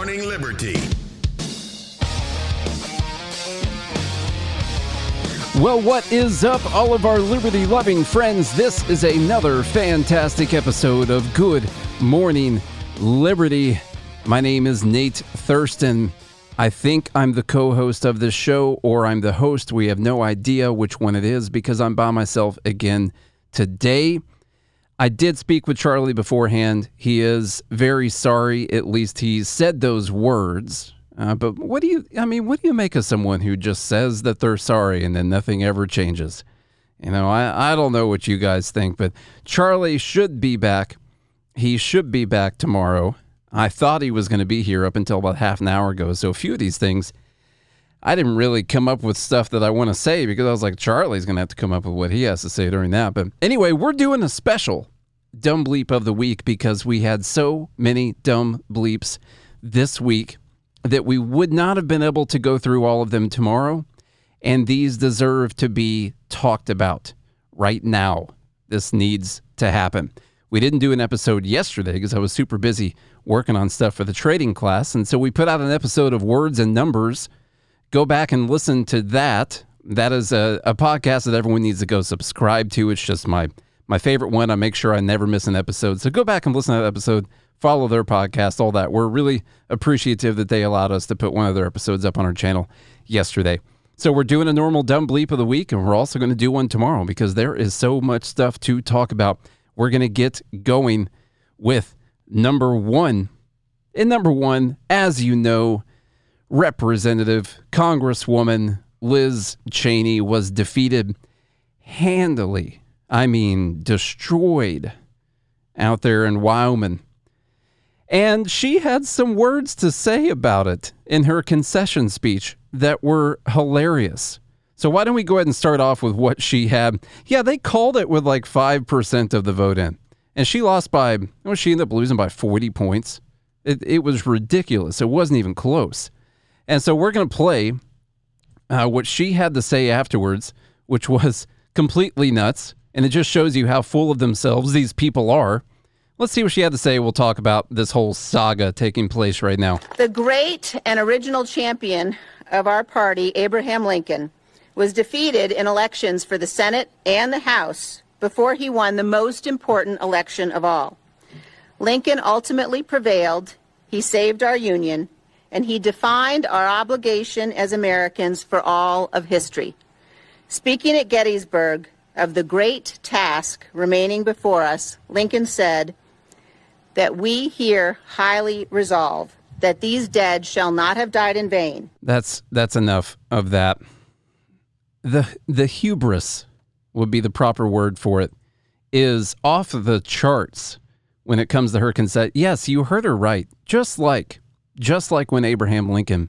Morning Liberty. Well, what is up, all of our liberty loving friends? This is another fantastic episode of Good Morning Liberty. My name is Nate Thurston. I think I'm the co host of this show, or I'm the host. We have no idea which one it is because I'm by myself again today. I did speak with Charlie beforehand. He is very sorry. At least he said those words. Uh, but what do you, I mean, what do you make of someone who just says that they're sorry and then nothing ever changes? You know, I, I don't know what you guys think, but Charlie should be back. He should be back tomorrow. I thought he was going to be here up until about half an hour ago. So a few of these things, I didn't really come up with stuff that I want to say because I was like, Charlie's going to have to come up with what he has to say during that. But anyway, we're doing a special dumb bleep of the week because we had so many dumb bleeps this week that we would not have been able to go through all of them tomorrow. And these deserve to be talked about right now. This needs to happen. We didn't do an episode yesterday because I was super busy working on stuff for the trading class. And so we put out an episode of Words and Numbers. Go back and listen to that. That is a, a podcast that everyone needs to go subscribe to. It's just my my favorite one. I make sure I never miss an episode. So go back and listen to that episode follow their podcast, all that. We're really appreciative that they allowed us to put one of their episodes up on our channel yesterday. So we're doing a normal dumb bleep of the week, and we're also going to do one tomorrow because there is so much stuff to talk about. We're going to get going with number one. And number one, as you know, Representative Congresswoman Liz Cheney was defeated handily. I mean, destroyed out there in Wyoming and she had some words to say about it in her concession speech that were hilarious. So why don't we go ahead and start off with what she had? Yeah, they called it with like 5% of the vote in. And she lost by, well, she ended up losing by 40 points. It, it was ridiculous. It wasn't even close. And so we're going to play uh, what she had to say afterwards, which was completely nuts. And it just shows you how full of themselves these people are. Let's see what she had to say. We'll talk about this whole saga taking place right now. The great and original champion of our party, Abraham Lincoln, was defeated in elections for the Senate and the House before he won the most important election of all. Lincoln ultimately prevailed, he saved our Union, and he defined our obligation as Americans for all of history. Speaking at Gettysburg of the great task remaining before us, Lincoln said, that we here highly resolve that these dead shall not have died in vain. That's that's enough of that. The the hubris would be the proper word for it is off the charts when it comes to her consent. Yes, you heard her right. Just like just like when Abraham Lincoln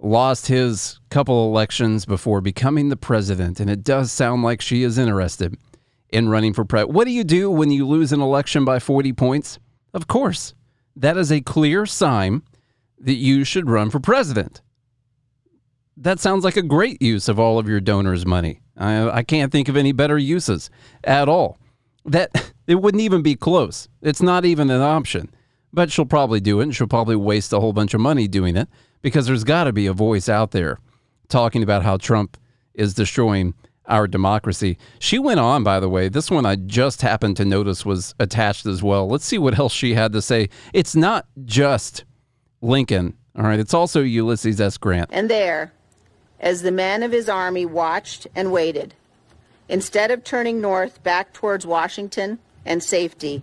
lost his couple elections before becoming the president and it does sound like she is interested in running for president. What do you do when you lose an election by 40 points? Of course, that is a clear sign that you should run for president. That sounds like a great use of all of your donors' money. I, I can't think of any better uses at all. That it wouldn't even be close. It's not even an option. But she'll probably do it, and she'll probably waste a whole bunch of money doing it because there's got to be a voice out there talking about how Trump is destroying our democracy. She went on, by the way. This one I just happened to notice was attached as well. Let's see what else she had to say. It's not just Lincoln, all right, it's also Ulysses S. Grant. And there, as the men of his army watched and waited, instead of turning north back towards Washington and safety,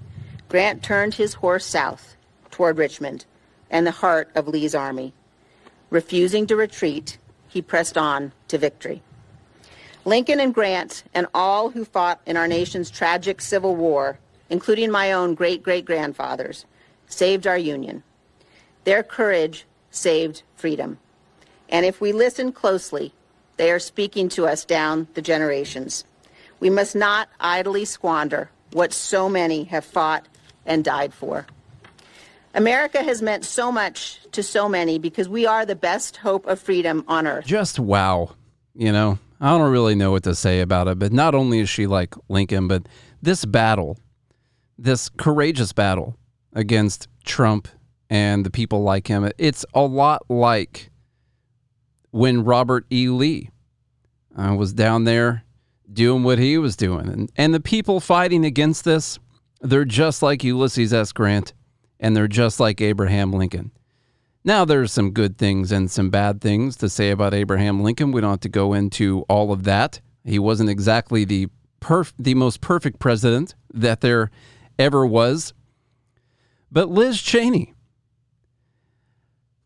Grant turned his horse south toward Richmond and the heart of Lee's army. Refusing to retreat, he pressed on to victory. Lincoln and Grant and all who fought in our nation's tragic Civil War, including my own great great grandfathers, saved our Union. Their courage saved freedom. And if we listen closely, they are speaking to us down the generations. We must not idly squander what so many have fought and died for. America has meant so much to so many because we are the best hope of freedom on earth. Just wow, you know. I don't really know what to say about it, but not only is she like Lincoln, but this battle, this courageous battle against Trump and the people like him. It's a lot like when Robert E. Lee uh, was down there doing what he was doing. And, and the people fighting against this, they're just like Ulysses S. Grant and they're just like Abraham Lincoln. Now, there's some good things and some bad things to say about Abraham Lincoln. We don't have to go into all of that. He wasn't exactly the perf- the most perfect president that there ever was. But Liz Cheney,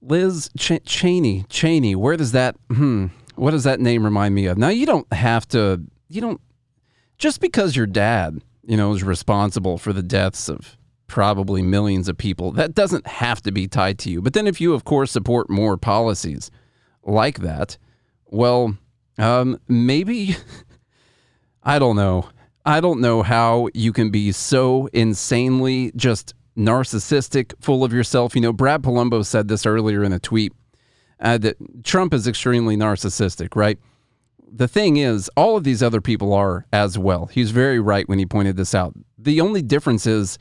Liz Ch- Cheney, Cheney, where does that, hmm, what does that name remind me of? Now, you don't have to, you don't, just because your dad, you know, is responsible for the deaths of probably millions of people, that doesn't have to be tied to you. But then if you, of course, support more policies like that, well, um, maybe, I don't know. I don't know how you can be so insanely just narcissistic, full of yourself. You know, Brad Polumbo said this earlier in a tweet uh, that Trump is extremely narcissistic, right? The thing is, all of these other people are as well. He's very right when he pointed this out. The only difference is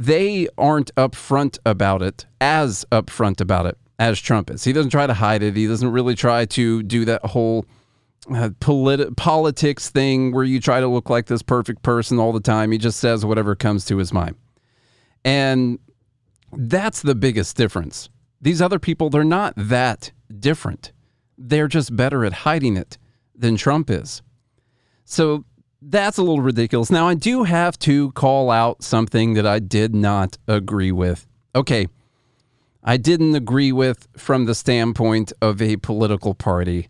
they aren't upfront about it, as upfront about it as Trump is. He doesn't try to hide it. He doesn't really try to do that whole uh, politi- politics thing where you try to look like this perfect person all the time. He just says whatever comes to his mind. And that's the biggest difference. These other people, they're not that different. They're just better at hiding it than Trump is. So that's a little ridiculous. Now, I do have to call out something that I did not agree with. Okay, I didn't agree with from the standpoint of a political party.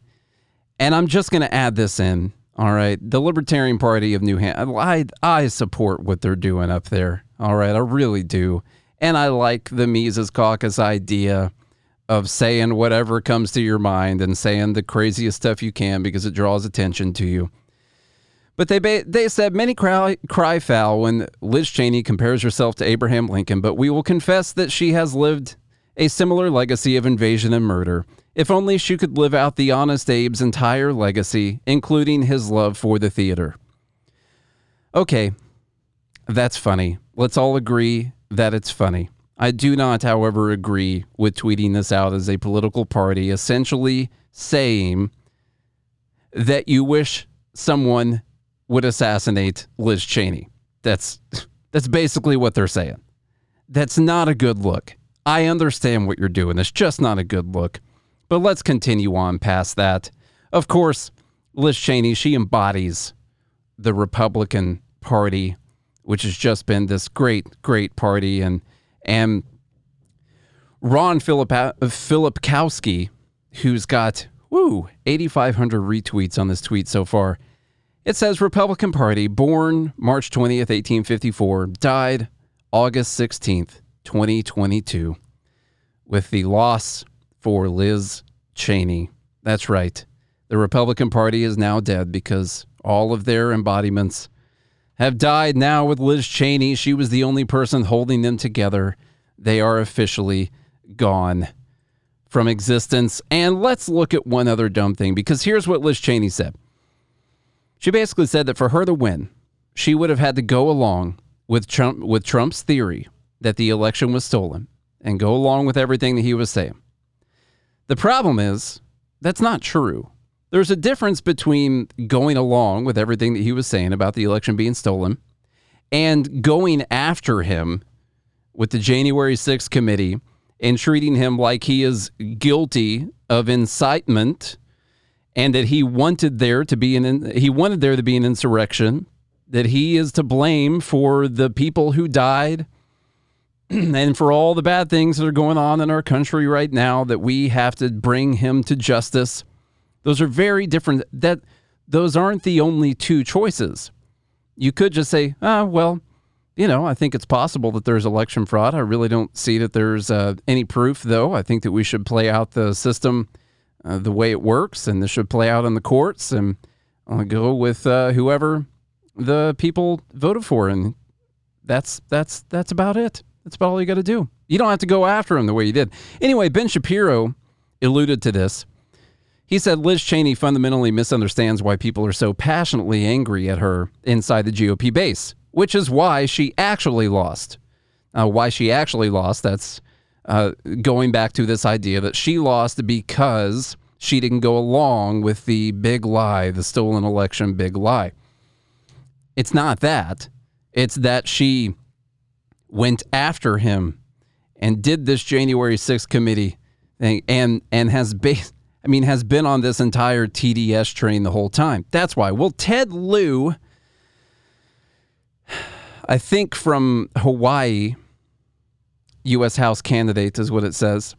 And I'm just going to add this in. All right. The Libertarian Party of New Hampshire, I, I support what they're doing up there. All right. I really do. And I like the Mises Caucus idea of saying whatever comes to your mind and saying the craziest stuff you can because it draws attention to you. But they they said many cry, cry foul when Liz Cheney compares herself to Abraham Lincoln, but we will confess that she has lived a similar legacy of invasion and murder. If only she could live out the honest Abe's entire legacy, including his love for the theater. Okay, that's funny. Let's all agree that it's funny. I do not, however, agree with tweeting this out as a political party, essentially saying that you wish someone would assassinate Liz Cheney. That's that's basically what they're saying. That's not a good look. I understand what you're doing. It's just not a good look. But let's continue on past that. Of course, Liz Cheney, she embodies the Republican Party, which has just been this great, great party. And, and Ron Philip, Filipkowski, who's got, woo, 8,500 retweets on this tweet so far. It says Republican Party, born March 20th, 1854, died August 16th, 2022, with the loss for Liz Cheney. That's right. The Republican Party is now dead because all of their embodiments have died now with Liz Cheney. She was the only person holding them together. They are officially gone from existence. And let's look at one other dumb thing because here's what Liz Cheney said. She basically said that for her to win, she would have had to go along with Trump with Trump's theory that the election was stolen and go along with everything that he was saying. The problem is that's not true. There's a difference between going along with everything that he was saying about the election being stolen and going after him with the January 6th committee and treating him like he is guilty of incitement and that he wanted there to be an he wanted there to be an insurrection that he is to blame for the people who died and for all the bad things that are going on in our country right now that we have to bring him to justice. Those are very different that those aren't the only two choices. You could just say ah well you know i think it's possible that there's election fraud. I really don't see that there's uh, any proof though. I think that we should play out the system uh, the way it works and this should play out in the courts and i'll go with uh, whoever the people voted for and that's that's that's about it that's about all you got to do. You don't have to go after him the way you did. Anyway, Ben Shapiro alluded to this. He said Liz Cheney fundamentally misunderstands why people are so passionately angry at her inside the GOP base, which is why she actually lost. Uh, why she actually lost, that's uh, going back to this idea that she lost because she didn't go along with the big lie, the stolen election big lie. It's not that. It's that she went after him and did this January 6th committee thing and and has based I mean has been on this entire TDS train the whole time. That's why. Well, Ted Lieu I think from Hawaii US House candidate is what it says.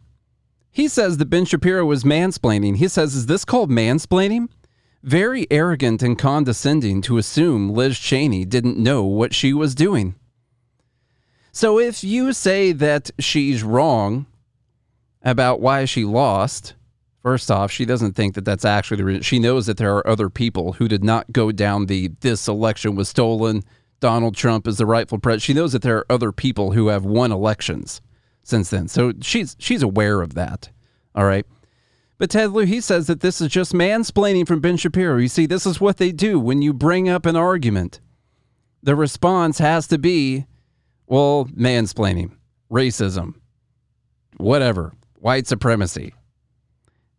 He says that Ben Shapiro was mansplaining. He says, Is this called mansplaining? Very arrogant and condescending to assume Liz Cheney didn't know what she was doing. So if you say that she's wrong about why she lost, first off, she doesn't think that that's actually the reason. She knows that there are other people who did not go down the this election was stolen. Donald Trump is the rightful president. She knows that there are other people who have won elections since then. So she's she's aware of that. All right. But Ted Lieu, he says that this is just mansplaining from Ben Shapiro. You see, this is what they do when you bring up an argument. The response has to be well, mansplaining, racism, whatever, white supremacy.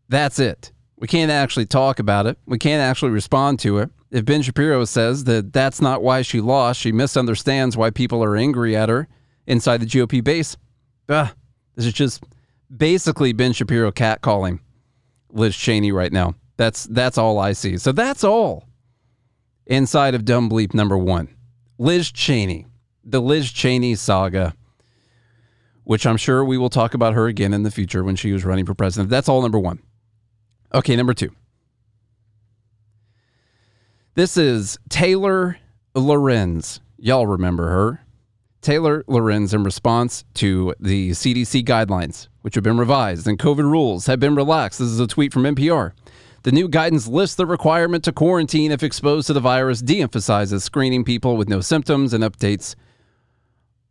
That's it. We can't actually talk about it. We can't actually respond to it. If Ben Shapiro says that that's not why she lost, she misunderstands why people are angry at her inside the GOP base. Ah, this is just basically Ben Shapiro catcalling Liz Cheney right now. That's that's all I see. So that's all inside of Dumb Bleep number one. Liz Cheney the Liz Cheney saga, which I'm sure we will talk about her again in the future when she was running for president. That's all number one. Okay, number two. This is Taylor Lorenz. Y'all remember her. Taylor Lorenz, in response to the CDC guidelines, which have been revised and COVID rules have been relaxed. This is a tweet from NPR. The new guidance lists the requirement to quarantine if exposed to the virus, de emphasizes screening people with no symptoms, and updates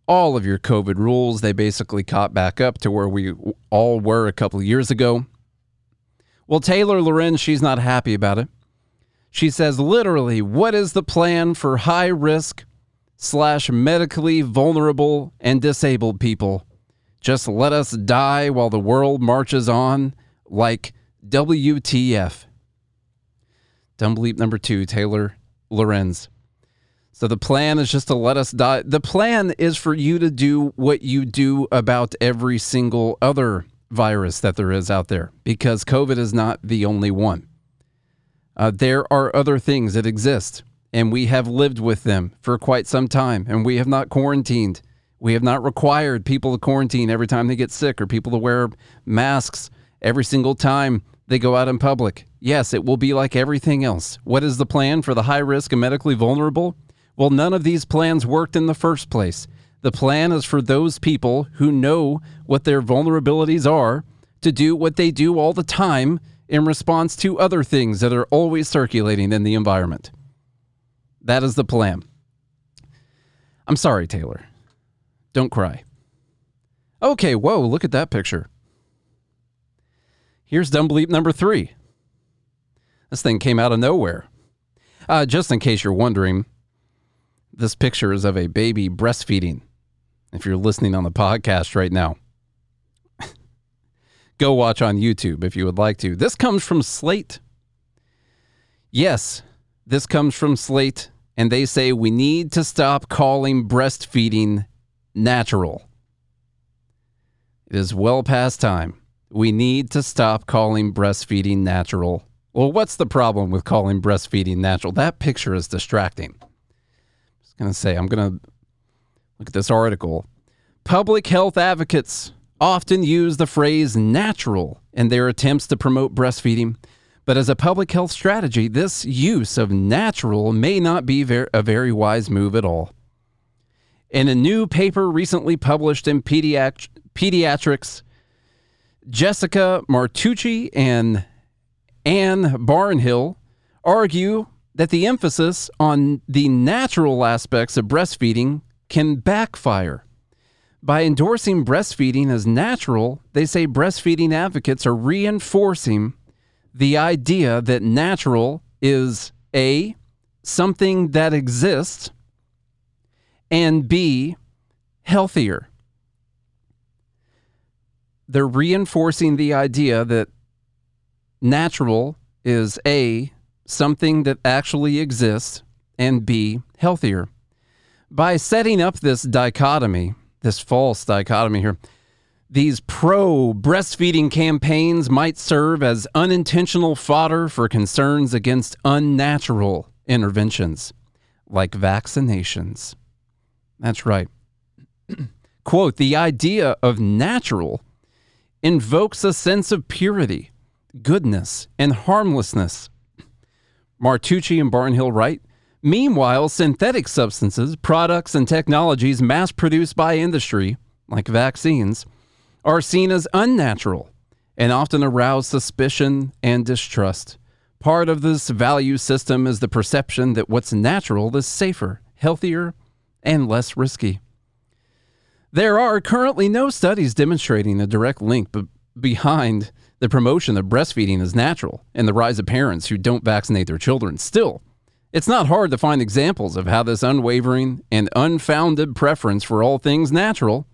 all of your COVID rules. They basically caught back up to where we all were a couple of years ago. Well, Taylor Lorenz, she's not happy about it. She says, literally, what is the plan for high risk slash medically vulnerable and disabled people? Just let us die while the world marches on like WTF. Dumb bleep number two, Taylor Lorenz. So the plan is just to let us die. The plan is for you to do what you do about every single other virus that there is out there because COVID is not the only one. Uh, there are other things that exist, and we have lived with them for quite some time, and we have not quarantined. We have not required people to quarantine every time they get sick or people to wear masks every single time they go out in public. Yes, it will be like everything else. What is the plan for the high risk and medically vulnerable? Well, none of these plans worked in the first place. The plan is for those people who know what their vulnerabilities are to do what they do all the time in response to other things that are always circulating in the environment. That is the plan. I'm sorry, Taylor. Don't cry. Okay, whoa, look at that picture. Here's Dumb Bleep number three. This thing came out of nowhere. Uh, just in case you're wondering, this picture is of a baby breastfeeding. If you're listening on the podcast right now, go watch on YouTube if you would like to. This comes from Slate. Yes, this comes from Slate, and they say we need to stop calling breastfeeding natural. It is well past time. We need to stop calling breastfeeding natural. Well, what's the problem with calling breastfeeding natural? That picture is distracting I'm just going to say, I'm going to look at this article. Public health advocates often use the phrase natural in their attempts to promote breastfeeding. But as a public health strategy, this use of natural may not be ver- a very wise move at all. In a new paper recently published in Pediat- Pediatrics, Jessica Martucci and Anne Barnhill argue that the emphasis on the natural aspects of breastfeeding can backfire. By endorsing breastfeeding as natural, they say breastfeeding advocates are reinforcing the idea that natural is A, something that exists, and B, healthier. they're reinforcing the idea that natural is A, something that actually exists, and B, healthier. By setting up this dichotomy, this false dichotomy here, these pro breastfeeding campaigns might serve as unintentional fodder for concerns against unnatural interventions like vaccinations. That's right. Quote The idea of natural invokes a sense of purity, goodness, and harmlessness. Martucci and Barnhill write Meanwhile, synthetic substances, products, and technologies mass produced by industry, like vaccines, are seen as unnatural and often arouse suspicion and distrust. Part of this value system is the perception that what's natural is safer, healthier, and less risky. There are currently no studies demonstrating a direct link be- behind the promotion of breastfeeding as natural and the rise of parents who don't vaccinate their children. Still, it's not hard to find examples of how this unwavering and unfounded preference for all things natural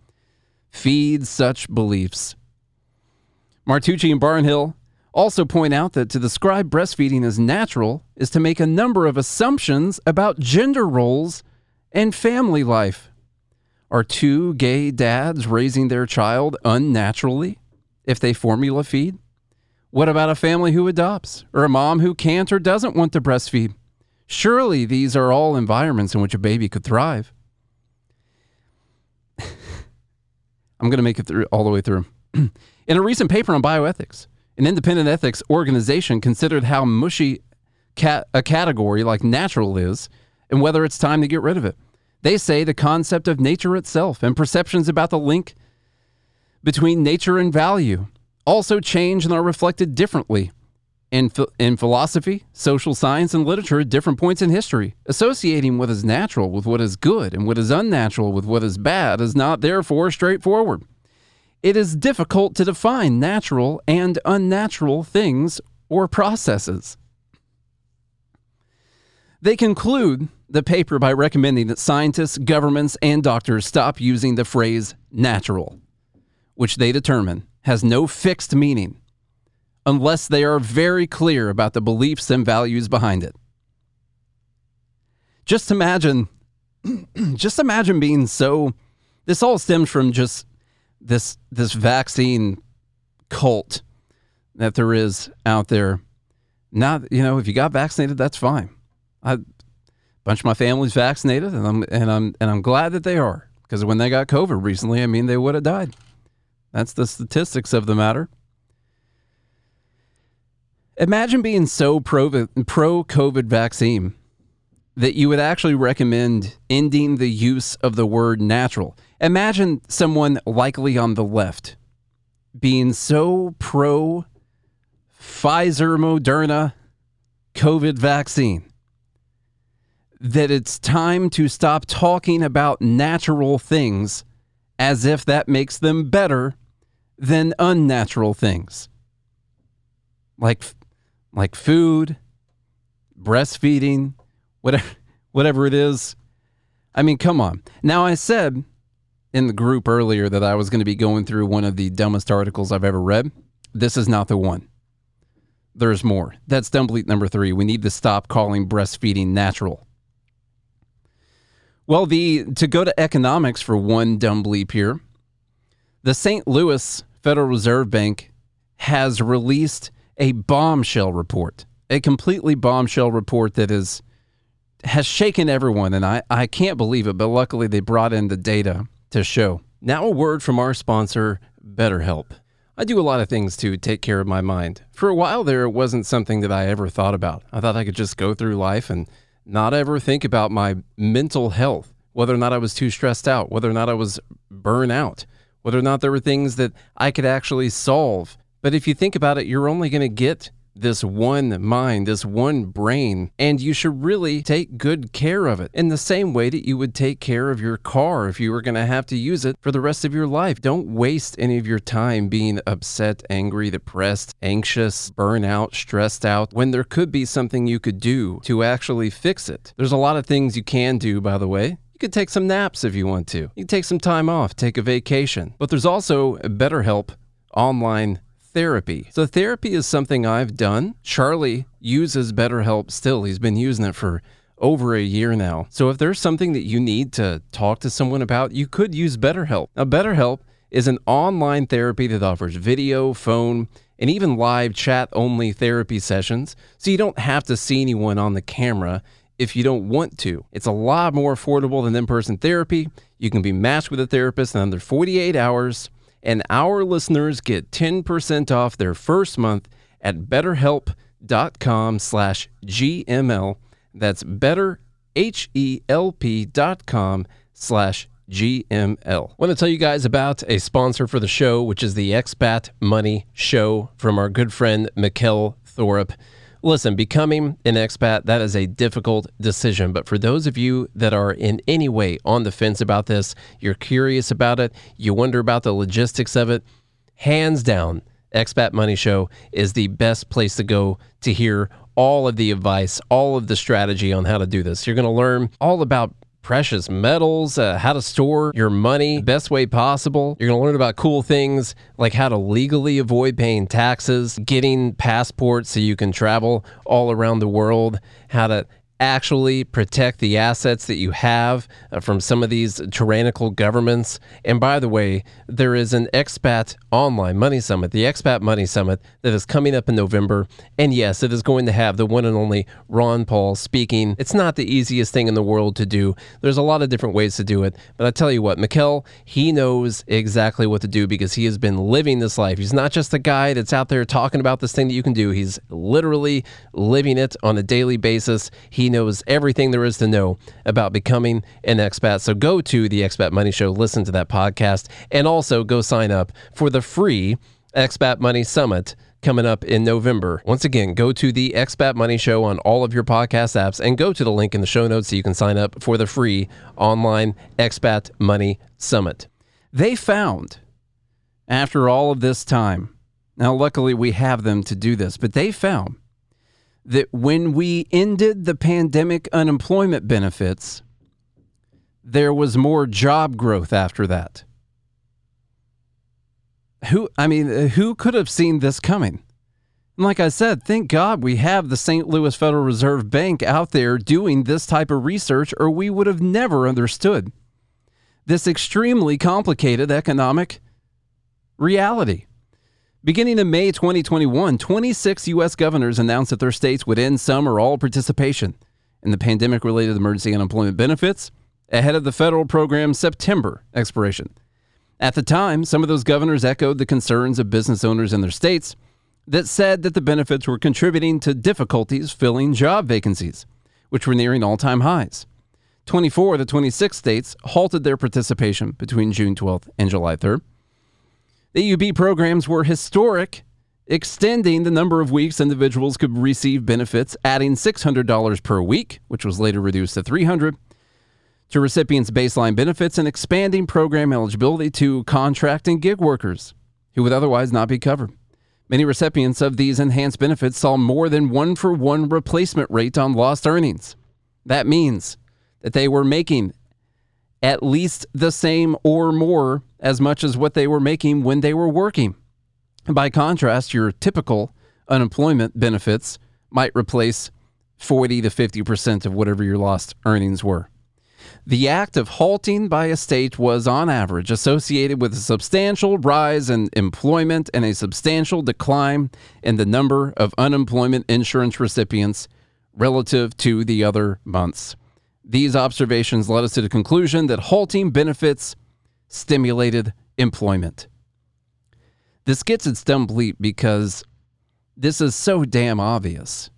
feeds such beliefs. Martucci and Barnhill also point out that to describe breastfeeding as natural is to make a number of assumptions about gender roles and family life. Are two gay dads raising their child unnaturally if they formula feed? What about a family who adopts, or a mom who can't or doesn't want to breastfeed? Surely these are all environments in which a baby could thrive. I'm going to make it through all the way through. in a recent paper on bioethics, an independent ethics organization considered how mushy a category like natural is and whether it's time to get rid of it. They say the concept of nature itself and perceptions about the link between nature and value also change and are reflected differently in, in philosophy, social science, and literature at different points in history. Associating what is natural with what is good and what is unnatural with what is bad is not therefore straightforward. It is difficult to define natural and unnatural things or processes. They conclude the paper by recommending that scientists, governments, and doctors stop using the phrase natural, which they determine has no fixed meaning unless they are very clear about the beliefs and values behind it. Just imagine just imagine being so this all stems from just this this vaccine cult that there is out there. Not, you know, if you got vaccinated, that's fine. I, a bunch of my family's vaccinated, and I'm and I'm and I'm glad that they are because when they got COVID recently, I mean, they would have died. That's the statistics of the matter. Imagine being so pro pro COVID vaccine that you would actually recommend ending the use of the word natural. Imagine someone likely on the left being so pro Pfizer Moderna COVID vaccine that it's time to stop talking about natural things as if that makes them better than unnatural things. Like like food, breastfeeding, whatever whatever it is. I mean, come on. Now I said in the group earlier that I was going to be going through one of the dumbest articles I've ever read. This is not the one. There's more. That's dumb bleep number three. We need to stop calling breastfeeding natural. Well, the to go to economics for one dumb bleep here, the St. Louis Federal Reserve Bank has released a bombshell report, a completely bombshell report that is has shaken everyone, and I, I can't believe it, but luckily they brought in the data to show. Now, a word from our sponsor, BetterHelp. I do a lot of things to take care of my mind. For a while there, it wasn't something that I ever thought about. I thought I could just go through life and not ever think about my mental health, whether or not I was too stressed out, whether or not I was burnt out, whether or not there were things that I could actually solve but if you think about it, you're only going to get this one mind, this one brain, and you should really take good care of it in the same way that you would take care of your car if you were going to have to use it for the rest of your life. Don't waste any of your time being upset, angry, depressed, anxious, burnout, stressed out when there could be something you could do to actually fix it. There's a lot of things you can do, by the way. You could take some naps if you want to. You can take some time off, take a vacation. But there's also BetterHelp online therapy. So, therapy is something I've done. Charlie uses BetterHelp still. He's been using it for over a year now. So, if there's something that you need to talk to someone about, you could use BetterHelp. Now, BetterHelp is an online therapy that offers video, phone, and even live chat only therapy sessions. So, you don't have to see anyone on the camera if you don't want to. It's a lot more affordable than in person therapy. You can be matched with a therapist in under 48 hours and our listeners get 10% off their first month at betterhelp.com slash gml that's betterhelp.com slash gml I want to tell you guys about a sponsor for the show which is the expat money show from our good friend Mikkel Thorup Listen, becoming an expat, that is a difficult decision. But for those of you that are in any way on the fence about this, you're curious about it, you wonder about the logistics of it, hands down, Expat Money Show is the best place to go to hear all of the advice, all of the strategy on how to do this. You're going to learn all about precious metals, uh, how to store your money best way possible. You're going to learn about cool things like how to legally avoid paying taxes, getting passports so you can travel all around the world, how to actually protect the assets that you have uh, from some of these tyrannical governments. And by the way, there is an expat online money summit, the Expat Money Summit, that is coming up in November. And yes, it is going to have the one and only Ron Paul speaking. It's not the easiest thing in the world to do. There's a lot of different ways to do it. But I tell you what, Mikkel, he knows exactly what to do because he has been living this life. He's not just a guy that's out there talking about this thing that you can do. He's literally living it on a daily basis. He knows everything there is to know about becoming an expat. So go to the Expat Money Show, listen to that podcast, and also go sign up for the free Expat Money Summit coming up in November. Once again, go to the Expat Money Show on all of your podcast apps and go to the link in the show notes so you can sign up for the free online Expat Money Summit. They found, after all of this time, now luckily we have them to do this, but they found that when we ended the pandemic unemployment benefits, there was more job growth after that. Who, I mean, who could have seen this coming? And like I said, thank God we have the St. Louis Federal Reserve Bank out there doing this type of research, or we would have never understood this extremely complicated economic reality. Beginning in May 2021, 26 U.S. governors announced that their states would end some or all participation in the pandemic related emergency unemployment benefits ahead of the federal program's September expiration. At the time, some of those governors echoed the concerns of business owners in their states that said that the benefits were contributing to difficulties filling job vacancies, which were nearing all time highs. 24 of the 26 states halted their participation between June 12th and July 3rd. The programs were historic, extending the number of weeks individuals could receive benefits, adding $600 per week, which was later reduced to 300 to recipients' baseline benefits and expanding program eligibility to contract and gig workers who would otherwise not be covered. Many recipients of these enhanced benefits saw more than one for one replacement rate on lost earnings. That means that they were making at least the same or more as much as what they were making when they were working. By contrast, your typical unemployment benefits might replace 40 to 50% of whatever your lost earnings were. The act of halting by a state was, on average, associated with a substantial rise in employment and a substantial decline in the number of unemployment insurance recipients relative to the other months. These observations led us to the conclusion that halting benefits stimulated employment. This gets its dumb bleep because this is so damn obvious.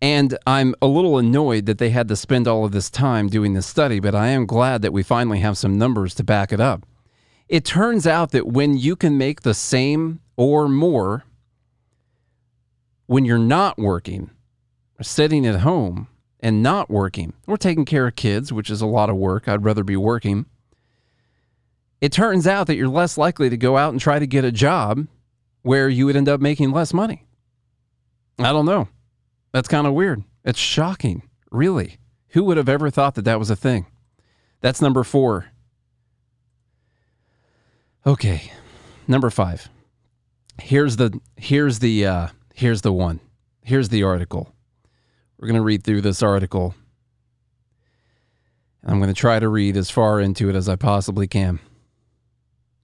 And I'm a little annoyed that they had to spend all of this time doing this study, but I am glad that we finally have some numbers to back it up. It turns out that when you can make the same or more when you're not working, or sitting at home and not working, or taking care of kids, which is a lot of work, I'd rather be working it turns out that you're less likely to go out and try to get a job where you would end up making less money. I don't know. That's kind of weird. It's shocking, really. Who would have ever thought that that was a thing? That's number four. Okay. number five. Here's the here's the uh, here's the one. Here's the article. We're gonna read through this article. I'm gonna try to read as far into it as I possibly can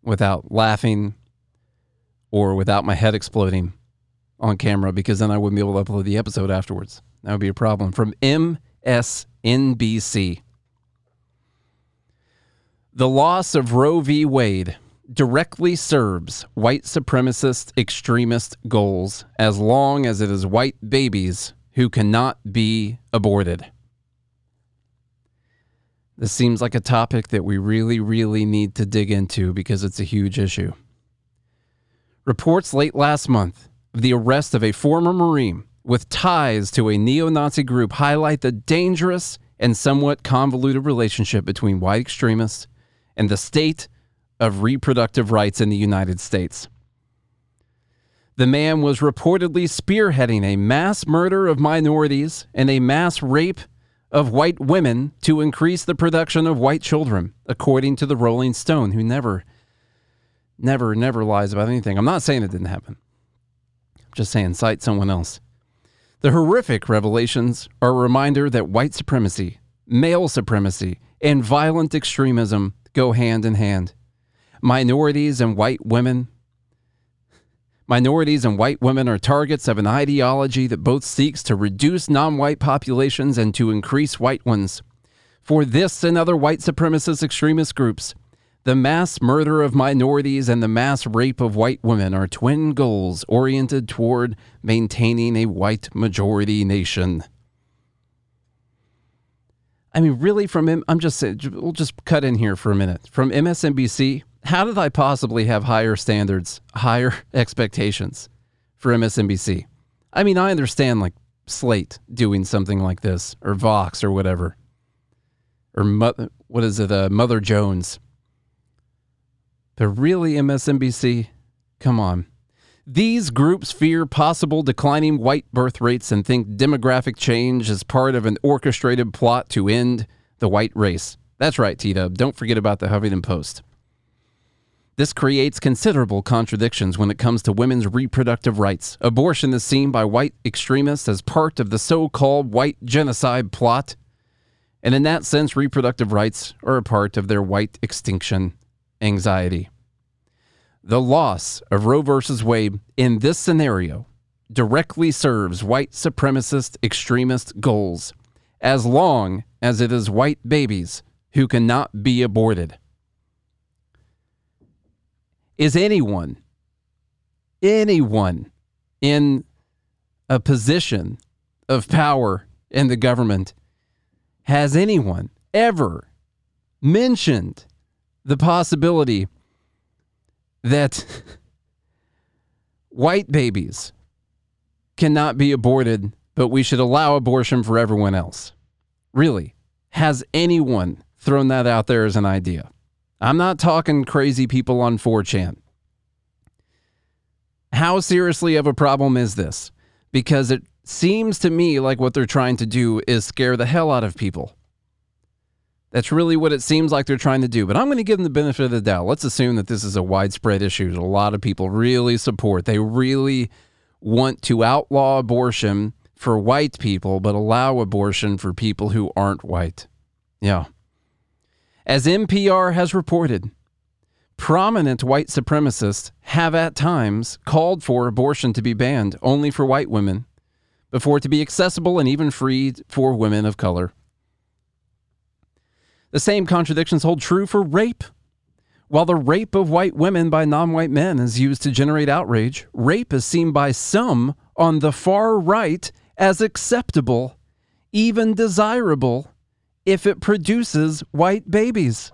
without laughing or without my head exploding on camera because then I wouldn't be able to upload the episode afterwards. That would be a problem. From MSNBC. The loss of Roe v. Wade directly serves white supremacist extremist goals as long as it is white babies who cannot be aborted. This seems like a topic that we really, really need to dig into because it's a huge issue. Reports late last month of the arrest of a former Marine with ties to a neo Nazi group highlight the dangerous and somewhat convoluted relationship between white extremists and the state of reproductive rights in the United States. The man was reportedly spearheading a mass murder of minorities and a mass rape of white women to increase the production of white children, according to the Rolling Stone, who never, never, never lies about anything. I'm not saying it didn't happen. I'm just saying cite someone else. The horrific revelations are a reminder that white supremacy, male supremacy, and violent extremism go hand in hand. Minorities and white women. Minorities and white women are targets of an ideology that both seeks to reduce non white populations and to increase white ones. For this and other white supremacist extremist groups, the mass murder of minorities and the mass rape of white women are twin goals oriented toward maintaining a white majority nation. I mean, really, from him, I'm just saying, we'll just cut in here for a minute. From MSNBC, how did I possibly have higher standards, higher expectations for MSNBC? I mean, I understand like Slate doing something like this, or Vox, or whatever, or Mo- what is it, uh, Mother Jones. But really, MSNBC, come on. These groups fear possible declining white birth rates and think demographic change is part of an orchestrated plot to end the white race. That's right, T Dub. Don't forget about the Huffington Post. This creates considerable contradictions when it comes to women's reproductive rights. Abortion is seen by white extremists as part of the so called white genocide plot. And in that sense, reproductive rights are a part of their white extinction anxiety. The loss of Roe versus Wade in this scenario directly serves white supremacist extremist goals as long as it is white babies who cannot be aborted. Is anyone, anyone in a position of power in the government, has anyone ever mentioned the possibility that white babies cannot be aborted, but we should allow abortion for everyone else. Really, has anyone thrown that out there as an idea? I'm not talking crazy people on 4chan. How seriously of a problem is this? Because it seems to me like what they're trying to do is scare the hell out of people. That's really what it seems like they're trying to do. But I'm going to give them the benefit of the doubt. Let's assume that this is a widespread issue that a lot of people really support. They really want to outlaw abortion for white people, but allow abortion for people who aren't white. Yeah. As NPR has reported, prominent white supremacists have at times called for abortion to be banned only for white women before it to be accessible and even free for women of color. The same contradictions hold true for rape. While the rape of white women by non white men is used to generate outrage, rape is seen by some on the far right as acceptable, even desirable, if it produces white babies.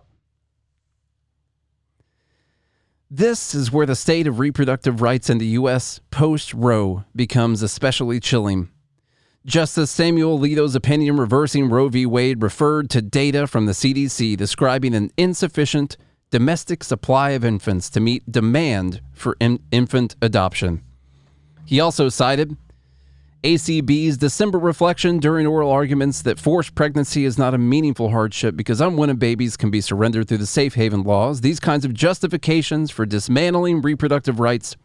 This is where the state of reproductive rights in the U.S. post Roe becomes especially chilling. Justice Samuel Alito's opinion reversing Roe v. Wade referred to data from the CDC describing an insufficient domestic supply of infants to meet demand for in- infant adoption. He also cited ACB's December reflection during oral arguments that forced pregnancy is not a meaningful hardship because unwanted babies can be surrendered through the safe haven laws. These kinds of justifications for dismantling reproductive rights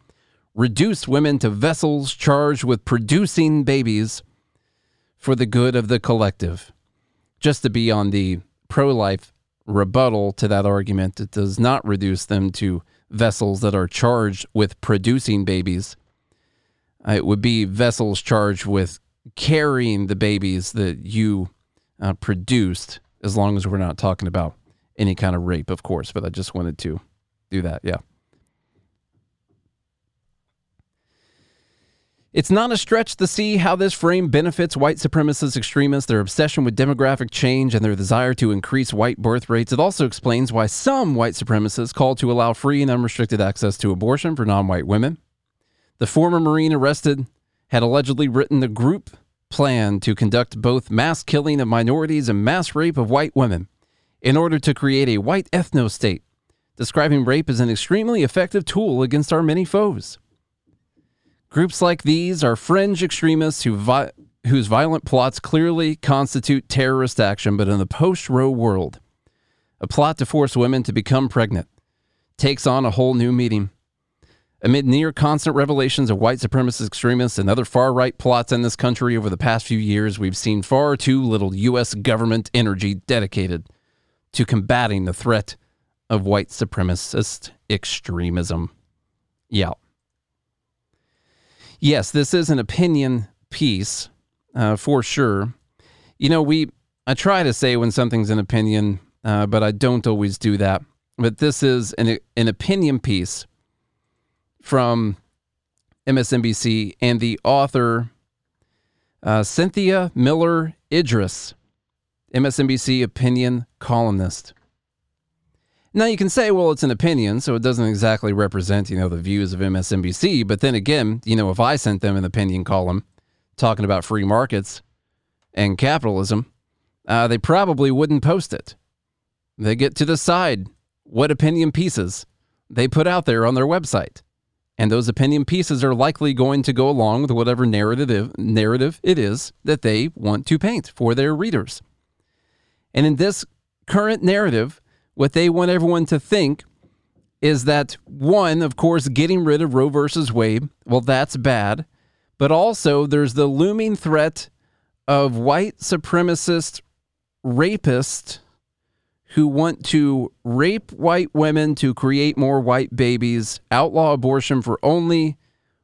reduce women to vessels charged with producing babies for the good of the collective. Just to be on the pro life rebuttal to that argument, it does not reduce them to vessels that are charged with producing babies it would be vessels charged with carrying the babies that you uh, produced, as long as we're not talking about any kind of rape, of course. But I just wanted to do that. Yeah. It's not a stretch to see how this frame benefits white supremacist extremists, their obsession with demographic change, and their desire to increase white birth rates. It also explains why some white supremacists call to allow free and unrestricted access to abortion for non white women. The former Marine arrested had allegedly written the group plan to conduct both mass killing of minorities and mass rape of white women in order to create a white ethno state, describing rape as an extremely effective tool against our many foes. Groups like these are fringe extremists who vi- whose violent plots clearly constitute terrorist action, but in the post Roe world, a plot to force women to become pregnant takes on a whole new meaning. Amid near constant revelations of white supremacist extremists and other far right plots in this country over the past few years, we've seen far too little U.S. government energy dedicated to combating the threat of white supremacist extremism. Yeah. Yes, this is an opinion piece uh, for sure. You know, we I try to say when something's an opinion, uh, but I don't always do that. But this is an an opinion piece from MSNBC and the author uh, Cynthia Miller Idriss, MSNBC opinion columnist. Now you can say, well, it's an opinion, so it doesn't exactly represent, you know, the views of MSNBC. But then again, you know, if I sent them an opinion column talking about free markets and capitalism, uh, they probably wouldn't post it. They get to decide what opinion pieces they put out there on their website. And those opinion pieces are likely going to go along with whatever narrative, narrative it is that they want to paint for their readers. And in this current narrative, what they want everyone to think is that one, of course, getting rid of Roe versus Wade, well, that's bad. But also, there's the looming threat of white supremacist rapists who want to rape white women to create more white babies, outlaw abortion for only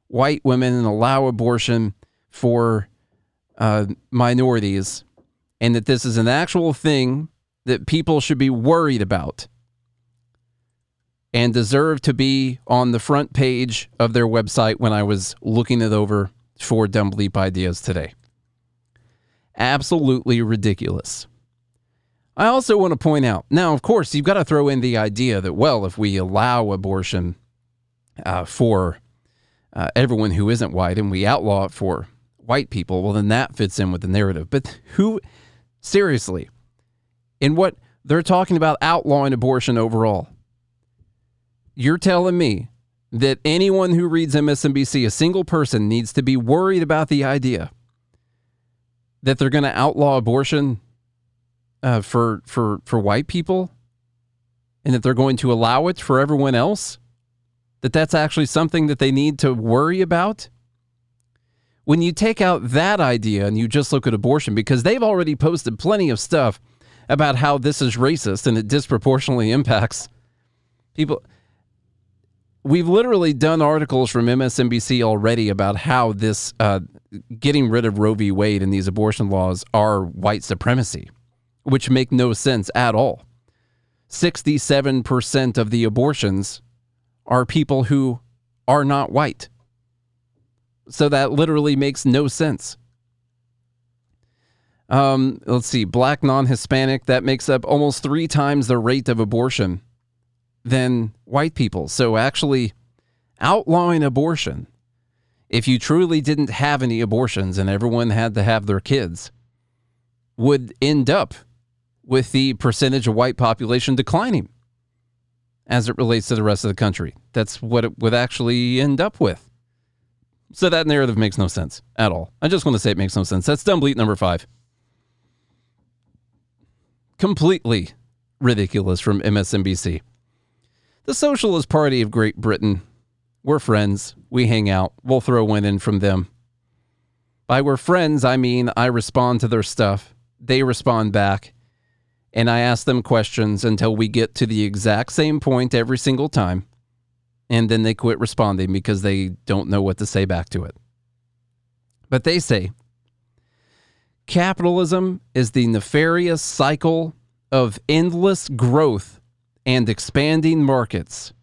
white women, and allow abortion for uh, minorities, and that this is an actual thing that people should be worried about and deserve to be on the front page of their website when I was looking it over for Dumb Bleep Ideas today. Absolutely ridiculous. I also want to point out now, of course, you've got to throw in the idea that, well, if we allow abortion uh, for uh, everyone who isn't white and we outlaw it for white people, well, then that fits in with the narrative. But who, seriously, in what they're talking about outlawing abortion overall, you're telling me that anyone who reads MSNBC, a single person, needs to be worried about the idea that they're going to outlaw abortion uh, for for for white people, and that they're going to allow it for everyone else, that that's actually something that they need to worry about. When you take out that idea and you just look at abortion, because they've already posted plenty of stuff about how this is racist and it disproportionately impacts people. We've literally done articles from MSNBC already about how this uh, getting rid of Roe v. Wade and these abortion laws are white supremacy which make no sense at all. 67% of the abortions are people who are not white. So that literally makes no sense. Um, let's see, black non Hispanic, that makes up almost three times the rate of abortion than white people. So actually, outlawing abortion, if you truly didn't have any abortions and everyone had to have their kids, would end up with the percentage of white population declining as it relates to the rest of the country. That's what it would actually end up with. So that narrative makes no sense at all. I just want to say it makes no sense. That's dumb bleep number five. Completely ridiculous from MSNBC. The Socialist Party of Great Britain. We're friends. We hang out. We'll throw one in from them. By we're friends, I mean I respond to their stuff. They respond back. And I ask them questions until we get to the exact same point every single time and then they quit responding because they don't know what to say back to it. But they say capitalism is the nefarious cycle of endless growth and expanding markets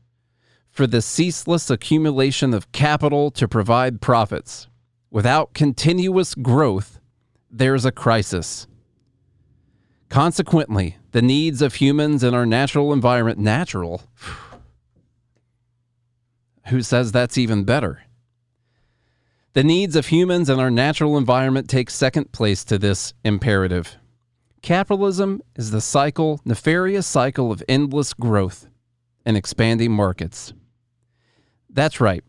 for the ceaseless accumulation of capital to provide profits. Without continuous growth, there's a crisis. Consequently, the needs of humans in our natural environment, natural, who says that's even better. The needs of humans and our natural environment take second place to this imperative. Capitalism is the cycle, nefarious cycle of endless growth and expanding markets. That's right.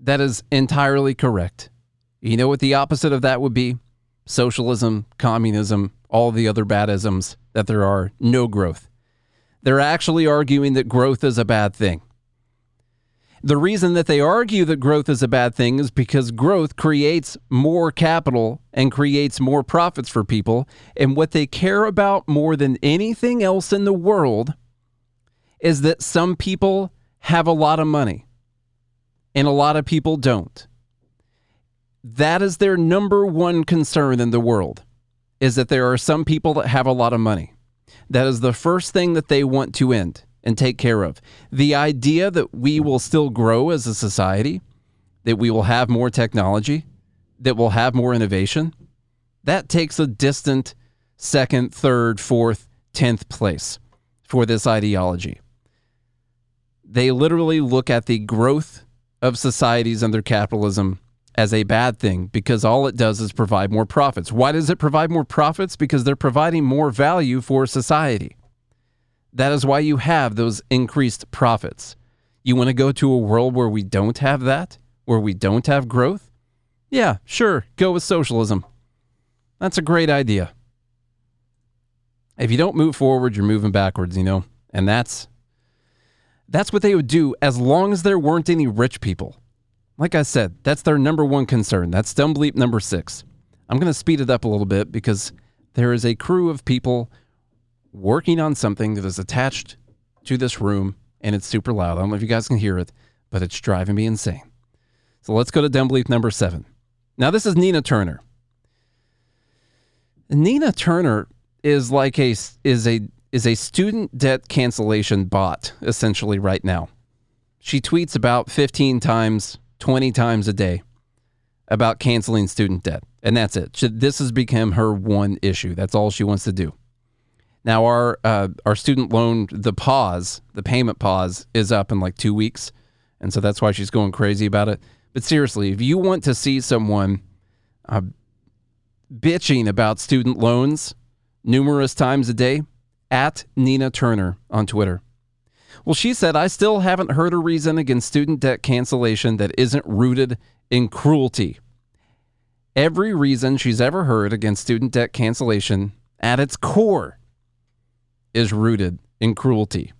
That is entirely correct. You know what the opposite of that would be? Socialism, communism, all the other badisms that there are, no growth. They're actually arguing that growth is a bad thing. The reason that they argue that growth is a bad thing is because growth creates more capital and creates more profits for people. And what they care about more than anything else in the world is that some people have a lot of money and a lot of people don't. That is their number one concern in the world is that there are some people that have a lot of money. That is the first thing that they want to end and take care of. The idea that we will still grow as a society, that we will have more technology, that we'll have more innovation, that takes a distant second, third, fourth, tenth place for this ideology. They literally look at the growth of societies under capitalism as a bad thing because all it does is provide more profits. Why does it provide more profits? Because they're providing more value for society. That is why you have those increased profits. You want to go to a world where we don't have that, where we don't have growth? Yeah, sure, go with socialism. That's a great idea. If you don't move forward, you're moving backwards, you know? And that's that's what they would do as long as there weren't any rich people. Like I said, that's their number one concern. That's dumb bleep number 6. I'm going to speed it up a little bit because there is a crew of people working on something that is attached to this room and it's super loud. I don't know if you guys can hear it, but it's driving me insane. So let's go to dumb bleep number seven. Now, this is Nina Turner. Nina Turner is like a is a is a student debt cancellation bot essentially right now. She tweets about 15 times, 20 times a day about canceling student debt. And that's it. This has become her one issue. That's all she wants to do. Now our uh, our student loan, the pause, the payment pause, is up in like two weeks, and so that's why she's going crazy about it. But seriously, if you want to see someone uh, bitching about student loans numerous times a day, at Nina Turner on Twitter. Well, she said, I still haven't heard a reason against student debt cancellation that isn't rooted in cruelty. Every reason she's ever heard against student debt cancellation at its core is rooted in cruelty.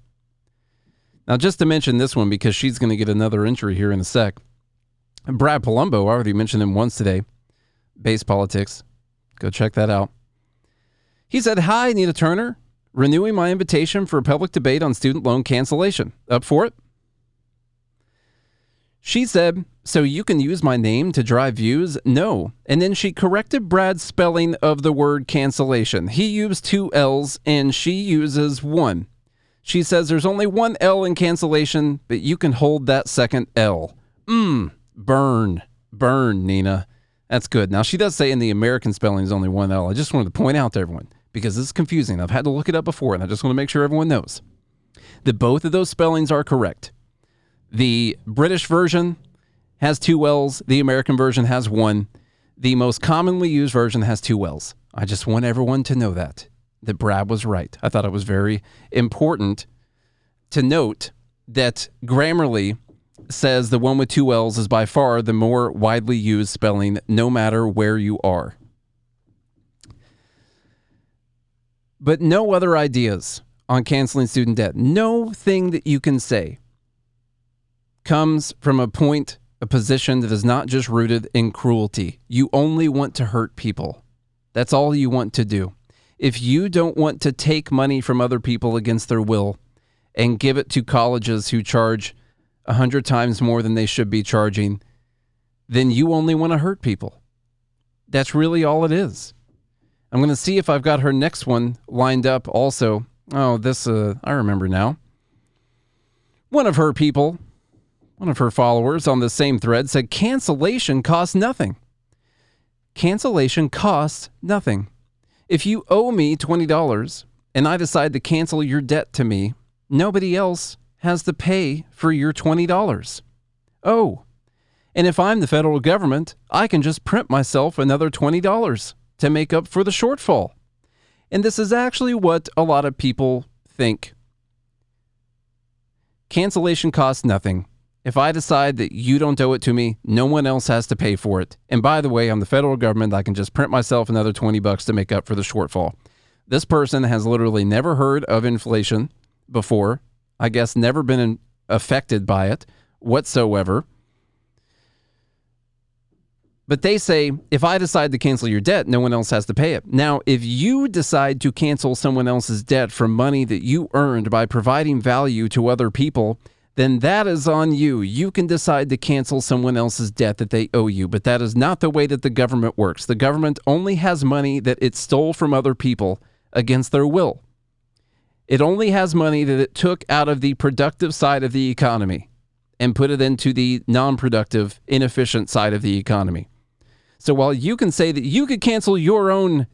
Now, just to mention this one, because she's going to get another entry here in a sec. Brad Polumbo, I already mentioned him once today. Based Politics. Go check that out. He said, Hi, Nina Turner. Renewing my invitation for a public debate on student loan cancellation. Up for it? She said, So you can use my name to drive views? No. And then she corrected Brad's spelling of the word cancellation. He used two L's and she uses one. She says there's only one L in cancellation, but you can hold that second L. Mmm, burn, burn, Nina. That's good. Now, she does say in the American spelling is only one L. I just wanted to point out to everyone because this is confusing. I've had to look it up before, and I just want to make sure everyone knows that both of those spellings are correct. The British version has two L's, the American version has one. The most commonly used version has two L's. I just want everyone to know that, that Brad was right. I thought it was very important to note that Grammarly says the one with two L's is by far the more widely used spelling, no matter where you are. But no other ideas on canceling student debt. No thing that you can say comes from a point, a position that is not just rooted in cruelty. You only want to hurt people. That's all you want to do. If you don't want to take money from other people against their will and give it to colleges who charge a hundred times more than they should be charging, then you only want to hurt people. That's really all it is. I'm going to see if I've got her next one lined up also. Oh, this, uh, I remember now. One of her people, one of her followers on the same thread said cancellation costs nothing. Cancellation costs nothing. If you owe me $20 and I decide to cancel your debt to me, nobody else has to pay for your $20. Oh, and if I'm the federal government, I can just print myself another $20 to make up for the shortfall. And this is actually what a lot of people think. Cancellation costs nothing. If I decide that you don't owe it to me, no one else has to pay for it. And by the way, I'm the federal government. I can just print myself another 20 bucks to make up for the shortfall. This person has literally never heard of inflation before. I guess never been affected by it whatsoever. But they say if I decide to cancel your debt, no one else has to pay it. Now, if you decide to cancel someone else's debt for money that you earned by providing value to other people, then that is on you. You can decide to cancel someone else's debt that they owe you, but that is not the way that the government works. The government only has money that it stole from other people against their will. It only has money that it took out of the productive side of the economy and put it into the non productive, inefficient side of the economy. So while you can say that you could cancel your own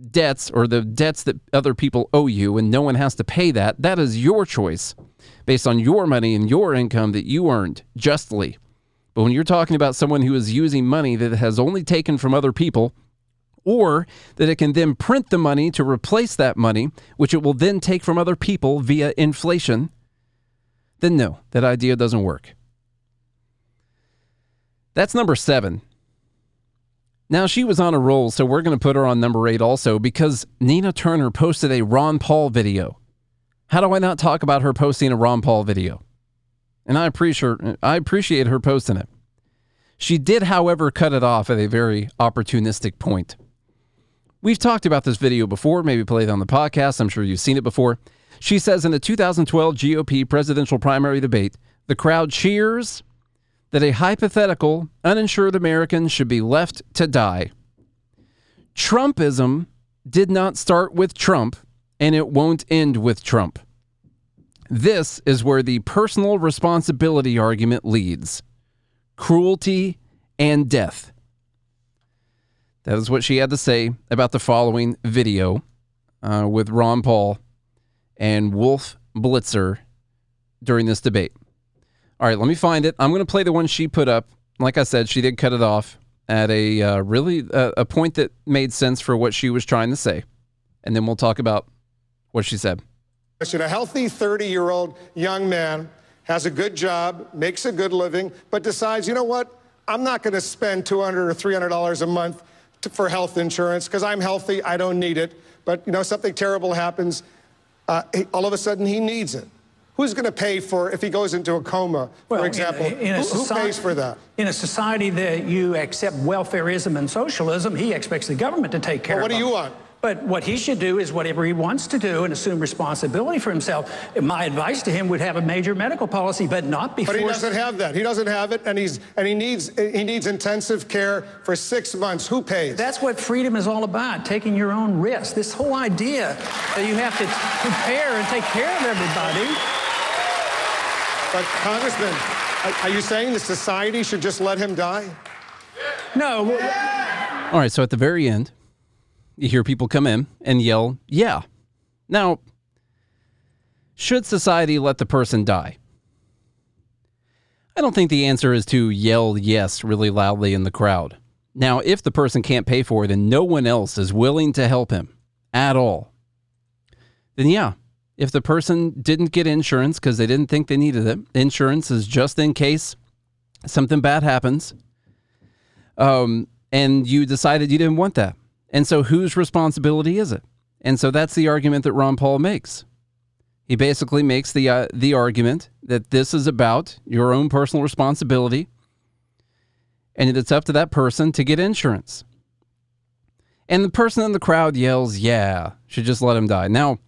debts or the debts that other people owe you and no one has to pay that, that is your choice based on your money and your income that you earned justly. But when you're talking about someone who is using money that has only taken from other people, or that it can then print the money to replace that money, which it will then take from other people via inflation, then no, that idea doesn't work. That's number seven. Now, she was on a roll, so we're going to put her on number eight also because Nina Turner posted a Ron Paul video. How do I not talk about her posting a Ron Paul video? And I appreciate I appreciate her posting it. She did, however, cut it off at a very opportunistic point. We've talked about this video before, maybe played on the podcast. I'm sure you've seen it before. She says in the 2012 GOP presidential primary debate, the crowd cheers that a hypothetical uninsured American should be left to die. Trumpism did not start with Trump, and it won't end with Trump. This is where the personal responsibility argument leads cruelty and death. That is what she had to say about the following video uh, with Ron Paul and Wolf Blitzer during this debate. All right, let me find it. I'm going to play the one she put up. Like I said, she did cut it off at a uh, really uh, a point that made sense for what she was trying to say, and then we'll talk about what she said. A healthy 30 year old young man has a good job, makes a good living, but decides, you know what? I'm not going to spend 200 or 300 dollars a month to, for health insurance because I'm healthy. I don't need it. But you know, something terrible happens. Uh, he, all of a sudden, he needs it. Who's going to pay for if he goes into a coma, well, for example? In a, in a who, society, who pays for that? In a society that you accept welfareism and socialism, he expects the government to take care well, what of What do you want? But what he should do is whatever he wants to do and assume responsibility for himself. My advice to him would have a major medical policy, but not before. But he doesn't have that. He doesn't have it, and he's and he needs he needs intensive care for six months. Who pays? That's what freedom is all about: taking your own risk. This whole idea that you have to prepare and take care of everybody. But Congressman, are you saying the society should just let him die? No. All right. So at the very end you hear people come in and yell, yeah. Now, should society let the person die? I don't think the answer is to yell yes really loudly in the crowd. Now, if the person can't pay for it and no one else is willing to help him at all, then yeah, if the person didn't get insurance because they didn't think they needed it, insurance is just in case something bad happens. Um, and you decided you didn't want that. And so whose responsibility is it? And so that's the argument that Ron Paul makes. He basically makes the uh, the argument that this is about your own personal responsibility and it's up to that person to get insurance. And the person in the crowd yells, "Yeah, should just let him die." Now,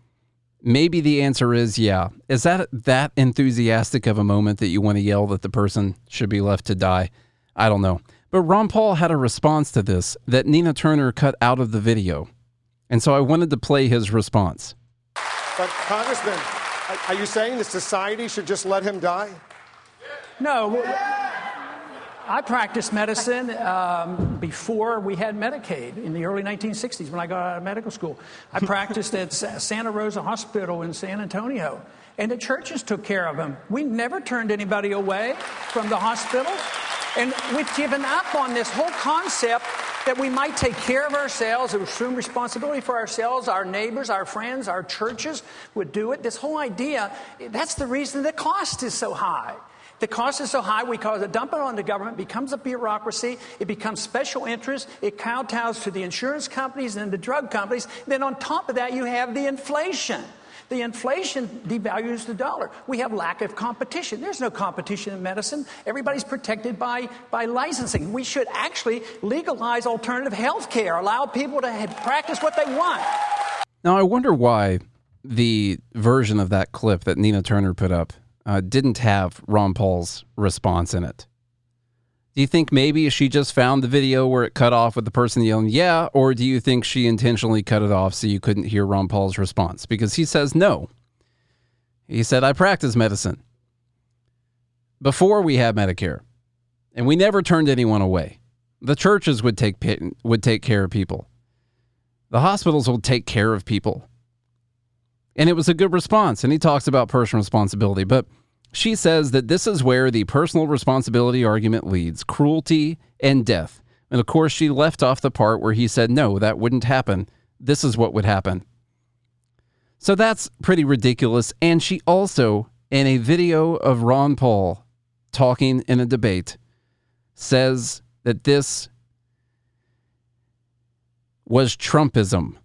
maybe the answer is yeah. Is that that enthusiastic of a moment that you want to yell that the person should be left to die? I don't know. But Ron Paul had a response to this that Nina Turner cut out of the video. And so I wanted to play his response. But, Congressman, are you saying that society should just let him die? No. I practiced medicine um, before we had Medicaid in the early 1960s when I got out of medical school. I practiced at Santa Rosa Hospital in San Antonio, and the churches took care of them. We never turned anybody away from the hospital. And we've given up on this whole concept that we might take care of ourselves, and assume responsibility for ourselves, our neighbors, our friends, our churches would do it. This whole idea, that's the reason the cost is so high. The cost is so high, we cause a dump it on the government, becomes a bureaucracy, it becomes special interest, it kowtows to the insurance companies and the drug companies. Then on top of that, you have the inflation. The inflation devalues the dollar. We have lack of competition. There's no competition in medicine. Everybody's protected by, by licensing. We should actually legalize alternative health care, allow people to practice what they want. Now, I wonder why the version of that clip that Nina Turner put up uh, didn't have Ron Paul's response in it. Do you think maybe she just found the video where it cut off with the person yelling, yeah? Or do you think she intentionally cut it off so you couldn't hear Ron Paul's response? Because he says no. He said, I practice medicine before we had Medicare, and we never turned anyone away. The churches would take, would take care of people, the hospitals will take care of people. And it was a good response. And he talks about personal responsibility. But she says that this is where the personal responsibility argument leads cruelty and death. And of course, she left off the part where he said, no, that wouldn't happen. This is what would happen. So that's pretty ridiculous. And she also, in a video of Ron Paul talking in a debate, says that this was Trumpism.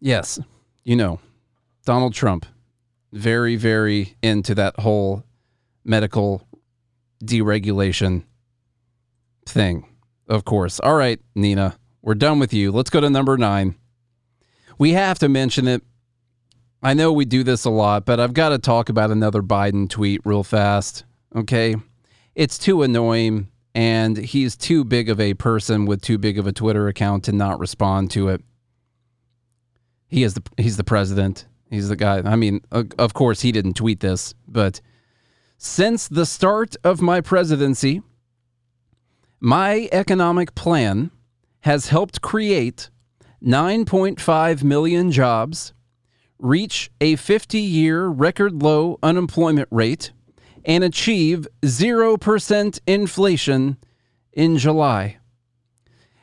Yes, you know, Donald Trump very, very into that whole medical deregulation thing, of course. All right, Nina, we're done with you. Let's go to number nine. We have to mention it. I know we do this a lot, but I've got to talk about another Biden tweet real fast. Okay. It's too annoying, and he's too big of a person with too big of a Twitter account to not respond to it. He is the he's the president. He's the guy. I mean, of course, he didn't tweet this, but since the start of my presidency, my economic plan has helped create 9.5 million jobs, reach a 50 year record low unemployment rate, and achieve 0% inflation in July.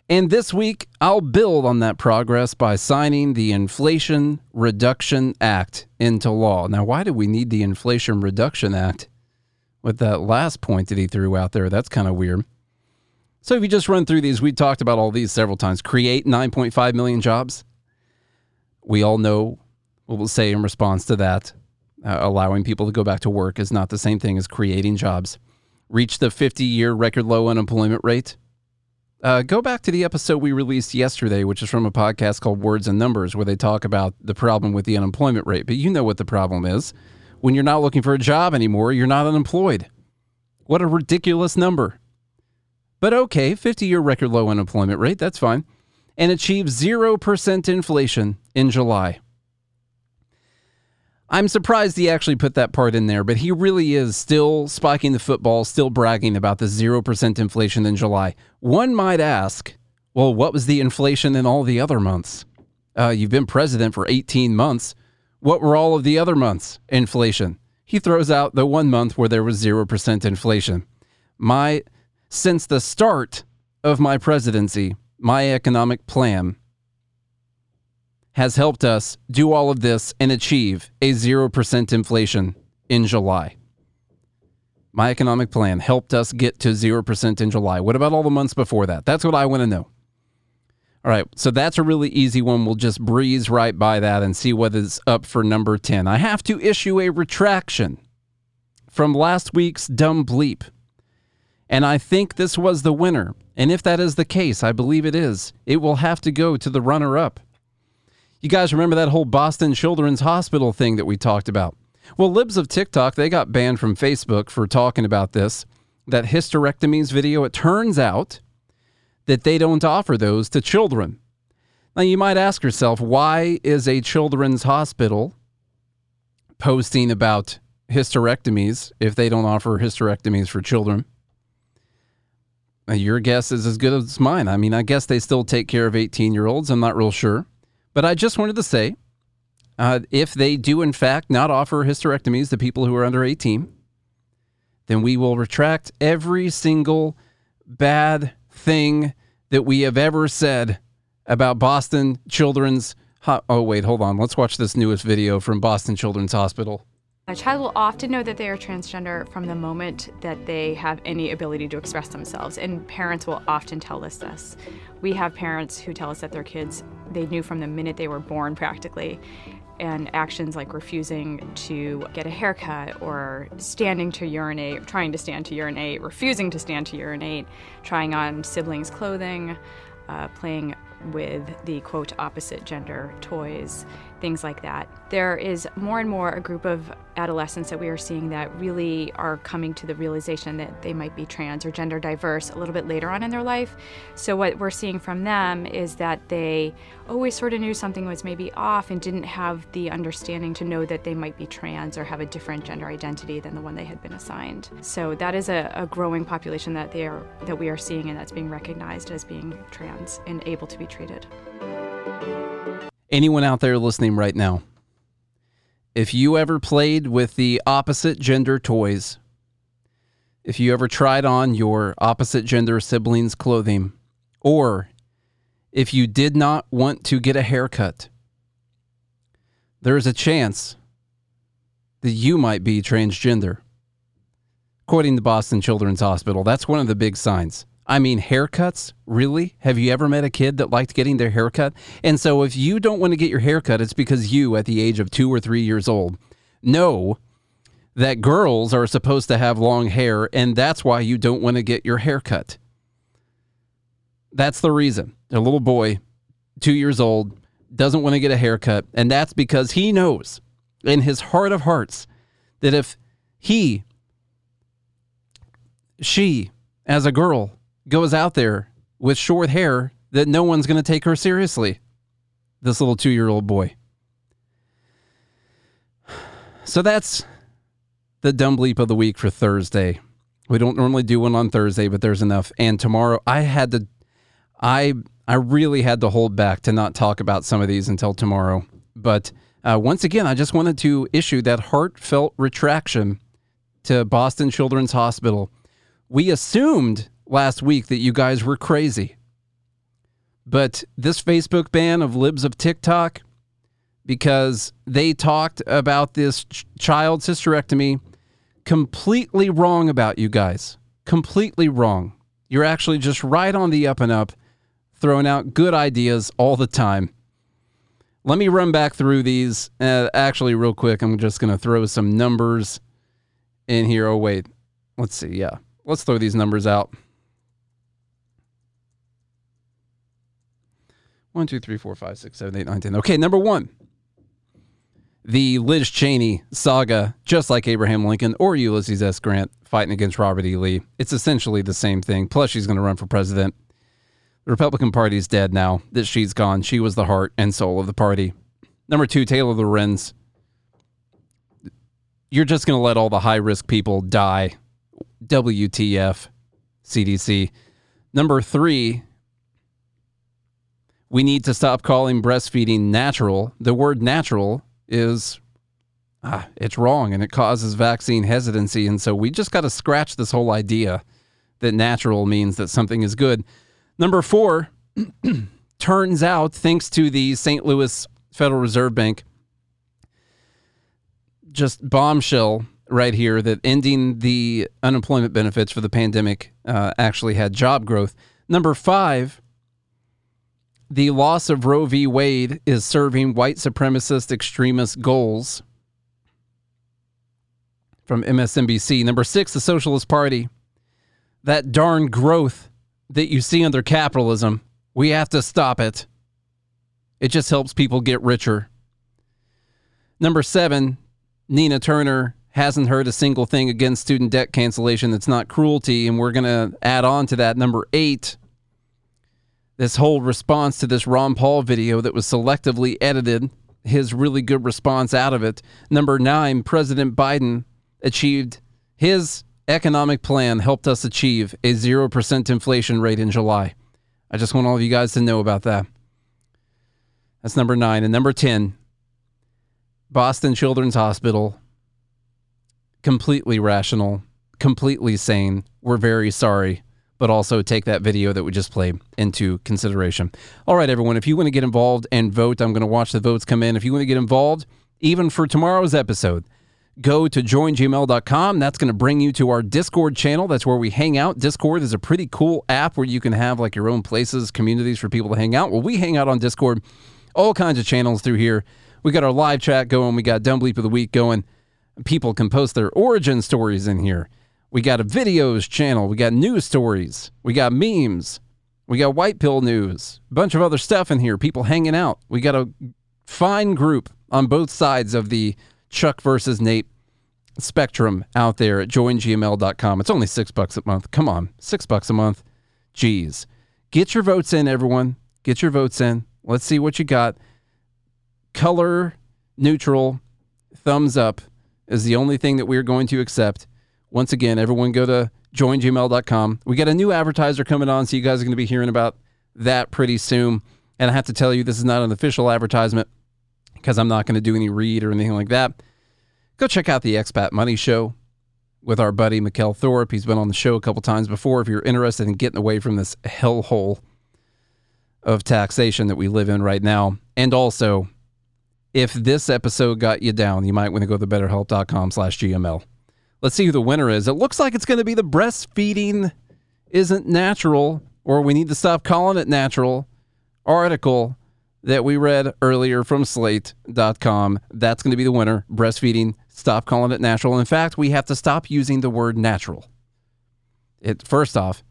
And this week, I'll build on that progress by signing the Inflation Reduction Act into law. Now, why do we need the Inflation Reduction Act with that last point that he threw out there? That's kind of weird. So, if you just run through these, we talked about all these several times. Create 9.5 million jobs. We all know what we'll say in response to that. Uh, allowing people to go back to work is not the same thing as creating jobs. Reach the 50 year record low unemployment rate uh, go back to the episode we released yesterday, which is from a podcast called Words and Numbers, where they talk about the problem with the unemployment rate. But you know what the problem is. When you're not looking for a job anymore, you're not unemployed. What a ridiculous number. But okay, 50 year record low unemployment rate, that's fine. And achieve 0% inflation in July. I'm surprised he actually put that part in there, but he really is still spiking the football, still bragging about the 0% inflation in July. One might ask, well, what was the inflation in all the other months? Uh, you've been president for 18 months. What were all of the other months' inflation? He throws out the one month where there was 0% inflation. My since the start of my presidency, my economic plan has helped us do all of this and achieve a 0% inflation in July. My economic plan helped us get to 0% in July. What about all the months before that? That's what I want to know. All right, so that's a really easy one. We'll just breeze right by that and see what is up for number 10. I have to issue a retraction from last week's dumb bleep. And I think this was the winner. And if that is the case, I believe it is, it will have to go to the runner up. You guys remember that whole Boston Children's Hospital thing that we talked about? Well, libs of TikTok, they got banned from Facebook for talking about this. That hysterectomies video, it turns out that they don't offer those to children. Now, you might ask yourself, why is a children's hospital posting about hysterectomies if they don't offer hysterectomies for children? Your guess is as good as mine. I mean, I guess they still take care of 18 year olds. I'm not real sure. But I just wanted to say uh, if they do, in fact, not offer hysterectomies to people who are under 18, then we will retract every single bad thing that we have ever said about Boston Children's. Ho- oh, wait, hold on. Let's watch this newest video from Boston Children's Hospital. A child will often know that they are transgender from the moment that they have any ability to express themselves, and parents will often tell us this. We have parents who tell us that their kids, they knew from the minute they were born practically, and actions like refusing to get a haircut or standing to urinate, trying to stand to urinate, refusing to stand to urinate, trying on siblings' clothing, uh, playing with the quote opposite gender toys, things like that. There is more and more a group of adolescents that we are seeing that really are coming to the realization that they might be trans or gender diverse a little bit later on in their life. So, what we're seeing from them is that they always sort of knew something was maybe off and didn't have the understanding to know that they might be trans or have a different gender identity than the one they had been assigned. So, that is a, a growing population that, they are, that we are seeing and that's being recognized as being trans and able to be treated. Anyone out there listening right now, if you ever played with the opposite gender toys, if you ever tried on your opposite gender siblings' clothing, or if you did not want to get a haircut, there is a chance that you might be transgender. According to Boston Children's Hospital, that's one of the big signs. I mean, haircuts? Really? Have you ever met a kid that liked getting their haircut? And so, if you don't want to get your haircut, it's because you, at the age of two or three years old, know that girls are supposed to have long hair, and that's why you don't want to get your haircut. That's the reason. A little boy, two years old, doesn't want to get a haircut, and that's because he knows in his heart of hearts that if he, she, as a girl, goes out there with short hair that no one's going to take her seriously. This little two year old boy. So that's the dumb bleep of the week for Thursday. We don't normally do one on Thursday, but there's enough. And tomorrow, I had to, I, I really had to hold back to not talk about some of these until tomorrow. But uh, once again, I just wanted to issue that heartfelt retraction to Boston Children's Hospital. We assumed last week that you guys were crazy. But this Facebook ban of libs of TikTok, because they talked about this ch- child's hysterectomy, completely wrong about you guys. Completely wrong. You're actually just right on the up and up, throwing out good ideas all the time. Let me run back through these. Uh, actually, real quick, I'm just going to throw some numbers in here. Oh, wait. Let's see. Yeah. Let's throw these numbers out. One, two, three, four, five, six, seven, eight, nine, ten. Okay, number one. The Liz Cheney saga, just like Abraham Lincoln or Ulysses S. Grant fighting against Robert E. Lee. It's essentially the same thing. Plus, she's going to run for president. The Republican Party is dead now that she's gone. She was the heart and soul of the party. Number two, Taylor Lorenz. You're just going to let all the high risk people die. WTF, CDC. Number three, we need to stop calling breastfeeding natural. The word natural is ah, it's wrong and it causes vaccine hesitancy. And so we just got to scratch this whole idea that natural means that something is good. Number four, turns out, thanks to the St. Louis Federal Reserve Bank. Just bombshell right here that ending the unemployment benefits for the pandemic uh, actually had job growth. Number five, the loss of Roe v. Wade is serving white supremacist extremist goals. From MSNBC. Number six, the Socialist Party. That darn growth that you see under capitalism, we have to stop it. It just helps people get richer. Number seven, Nina Turner hasn't heard a single thing against student debt cancellation that's not cruelty. And we're going to add on to that. Number eight, this whole response to this Ron Paul video that was selectively edited, his really good response out of it. Number nine, President Biden achieved his economic plan, helped us achieve a 0% inflation rate in July. I just want all of you guys to know about that. That's number nine. And number 10, Boston Children's Hospital completely rational, completely sane. We're very sorry, but also take that video that we just played into consideration. All right, everyone, if you want to get involved and vote, I'm going to watch the votes come in. If you want to get involved, even for tomorrow's episode, go to joingml.com. That's going to bring you to our Discord channel. That's where we hang out. Discord is a pretty cool app where you can have like your own places, communities for people to hang out. Well, we hang out on Discord, all kinds of channels through here. We got our live chat going. We got Dumb Bleep of the Week going people can post their origin stories in here. We got a videos channel. We got news stories. We got memes. We got white pill news. A bunch of other stuff in here. People hanging out. We got a fine group on both sides of the Chuck versus Nate spectrum out there at joingml.com. It's only six bucks a month. Come on, six bucks a month. Jeez. Get your votes in, everyone. Get your votes in. Let's see what you got. Color neutral, thumbs up is the only thing that we're going to accept. Once again, everyone go to joingml.com. We got a new advertiser coming on, so you guys are going to be hearing about that pretty soon. And I have to tell you, this is not an official advertisement because I'm not going to do any read or anything like that. Go check out the Expat Money Show with our buddy Mikkel Thorup. He's been on the show a couple times before. If you're interested in getting away from this hellhole of taxation that we live in right now, and also if this episode got you down, you might want to go to betterhelp.com slash GML. Let's see who the winner is. It looks like it's going to be the breastfeeding isn't natural, or we need to stop calling it natural article that we read earlier from slate.com. That's going to be the winner. Breastfeeding, stop calling it natural. In fact, we have to stop using the word natural. It first off,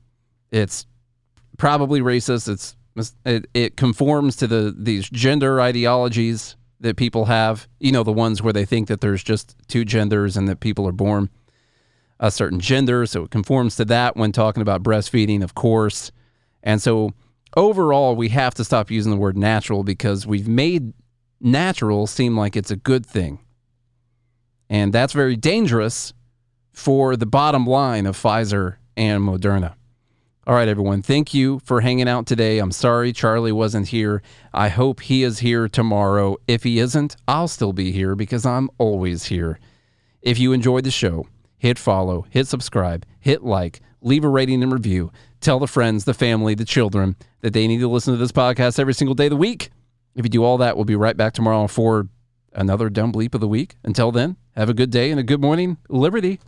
it's probably racist. It's it, it conforms to the these gender ideologies that people have. You know, the ones where they think that there's just two genders and that people are born a certain gender. So it conforms to that when talking about breastfeeding, of course. And so overall, we have to stop using the word natural because we've made natural seem like it's a good thing. And that's very dangerous for the bottom line of Pfizer and Moderna. All right, everyone. Thank you for hanging out today. I'm sorry Charlie wasn't here. I hope he is here tomorrow. If he isn't, I'll still be here because I'm always here. If you enjoyed the show, hit follow, hit subscribe, hit like, leave a rating and review. Tell the friends, the family, the children that they need to listen to this podcast every single day of the week. If you do all that, we'll be right back tomorrow for another dumb bleep of the week. Until then, have a good day and a good morning. Liberty.